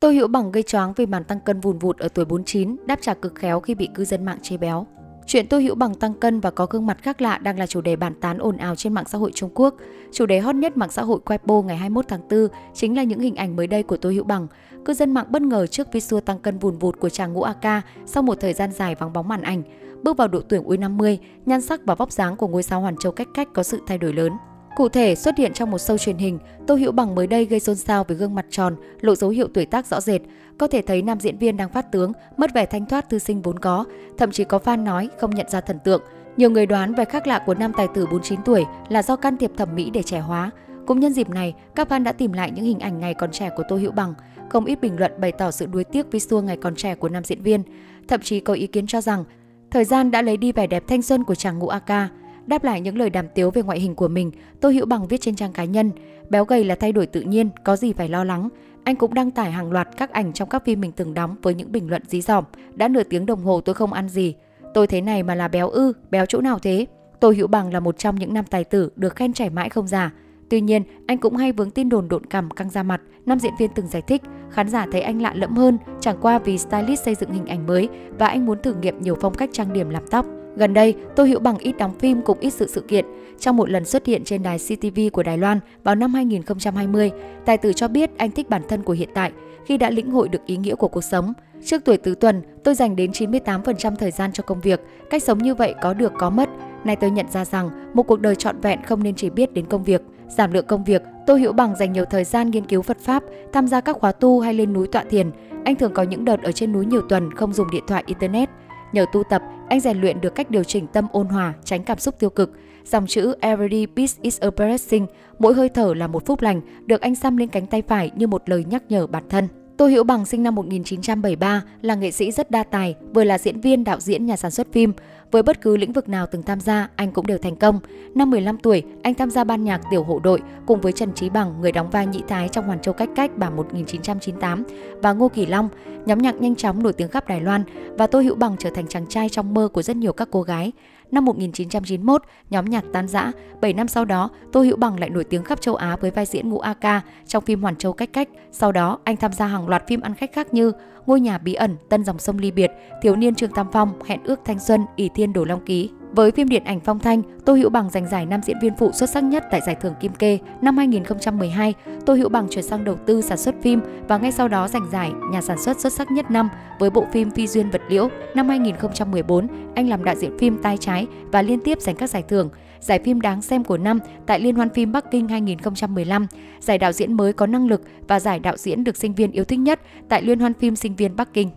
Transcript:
Tô Hữu Bằng gây choáng vì màn tăng cân vùn vụt ở tuổi 49, đáp trả cực khéo khi bị cư dân mạng chê béo. Chuyện Tô Hữu Bằng tăng cân và có gương mặt khác lạ đang là chủ đề bàn tán ồn ào trên mạng xã hội Trung Quốc. Chủ đề hot nhất mạng xã hội Weibo ngày 21 tháng 4 chính là những hình ảnh mới đây của Tô Hữu Bằng. Cư dân mạng bất ngờ trước video tăng cân vùn vụt của chàng ngũ AK sau một thời gian dài vắng bóng màn ảnh. Bước vào độ tuổi U50, nhan sắc và vóc dáng của ngôi sao Hoàn Châu cách cách có sự thay đổi lớn. Cụ thể, xuất hiện trong một show truyền hình, Tô Hữu Bằng mới đây gây xôn xao với gương mặt tròn, lộ dấu hiệu tuổi tác rõ rệt. Có thể thấy nam diễn viên đang phát tướng, mất vẻ thanh thoát thư sinh vốn có, thậm chí có fan nói không nhận ra thần tượng. Nhiều người đoán về khác lạ của nam tài tử 49 tuổi là do can thiệp thẩm mỹ để trẻ hóa. Cũng nhân dịp này, các fan đã tìm lại những hình ảnh ngày còn trẻ của Tô Hữu Bằng. Không ít bình luận bày tỏ sự đuối tiếc vì xua ngày còn trẻ của nam diễn viên. Thậm chí có ý kiến cho rằng, thời gian đã lấy đi vẻ đẹp thanh xuân của chàng ngũ AK. Đáp lại những lời đàm tiếu về ngoại hình của mình, Tô Hữu Bằng viết trên trang cá nhân, béo gầy là thay đổi tự nhiên, có gì phải lo lắng. Anh cũng đăng tải hàng loạt các ảnh trong các phim mình từng đóng với những bình luận dí dỏm. Đã nửa tiếng đồng hồ tôi không ăn gì. Tôi thế này mà là béo ư, béo chỗ nào thế? Tô Hữu Bằng là một trong những nam tài tử được khen trẻ mãi không già. Tuy nhiên, anh cũng hay vướng tin đồn độn cằm căng ra mặt. Nam diễn viên từng giải thích, khán giả thấy anh lạ lẫm hơn, chẳng qua vì stylist xây dựng hình ảnh mới và anh muốn thử nghiệm nhiều phong cách trang điểm làm tóc. Gần đây, Tô Hữu Bằng ít đóng phim cũng ít sự sự kiện. Trong một lần xuất hiện trên đài CTV của Đài Loan vào năm 2020, tài tử cho biết anh thích bản thân của hiện tại khi đã lĩnh hội được ý nghĩa của cuộc sống. Trước tuổi tứ tuần, tôi dành đến 98% thời gian cho công việc. Cách sống như vậy có được có mất. Nay tôi nhận ra rằng một cuộc đời trọn vẹn không nên chỉ biết đến công việc. Giảm lượng công việc, Tô Hữu Bằng dành nhiều thời gian nghiên cứu Phật Pháp, tham gia các khóa tu hay lên núi tọa thiền. Anh thường có những đợt ở trên núi nhiều tuần không dùng điện thoại Internet. Nhờ tu tập, anh rèn luyện được cách điều chỉnh tâm ôn hòa, tránh cảm xúc tiêu cực. Dòng chữ Every beat is a blessing, mỗi hơi thở là một phúc lành, được anh xăm lên cánh tay phải như một lời nhắc nhở bản thân. Tô Hữu Bằng sinh năm 1973, là nghệ sĩ rất đa tài, vừa là diễn viên, đạo diễn, nhà sản xuất phim. Với bất cứ lĩnh vực nào từng tham gia, anh cũng đều thành công. Năm 15 tuổi, anh tham gia ban nhạc Tiểu Hộ Đội cùng với Trần Trí Bằng, người đóng vai Nhĩ Thái trong Hoàn Châu Cách Cách bản 1998 và Ngô Kỳ Long. Nhóm nhạc nhanh chóng nổi tiếng khắp Đài Loan và Tô Hữu Bằng trở thành chàng trai trong mơ của rất nhiều các cô gái. Năm 1991, nhóm nhạc tan rã. 7 năm sau đó, Tô Hữu Bằng lại nổi tiếng khắp châu Á với vai diễn ngũ A Ca trong phim Hoàn Châu Cách Cách. Sau đó, anh tham gia hàng loạt phim ăn khách khác như Ngôi nhà bí ẩn, Tân dòng sông ly biệt, Thiếu niên Trương Tam Phong, Hẹn ước thanh xuân, ỷ thiên đổ long ký. Với phim điện ảnh Phong Thanh, Tô Hữu Bằng giành giải nam diễn viên phụ xuất sắc nhất tại giải thưởng Kim Kê. Năm 2012, Tô Hữu Bằng chuyển sang đầu tư sản xuất phim và ngay sau đó giành giải nhà sản xuất xuất sắc nhất năm với bộ phim Phi duyên vật liễu. Năm 2014, anh làm đạo diễn phim Tai trái và liên tiếp giành các giải thưởng. Giải phim đáng xem của năm tại Liên hoan phim Bắc Kinh 2015, giải đạo diễn mới có năng lực và giải đạo diễn được sinh viên yêu thích nhất tại Liên hoan phim sinh viên Bắc Kinh.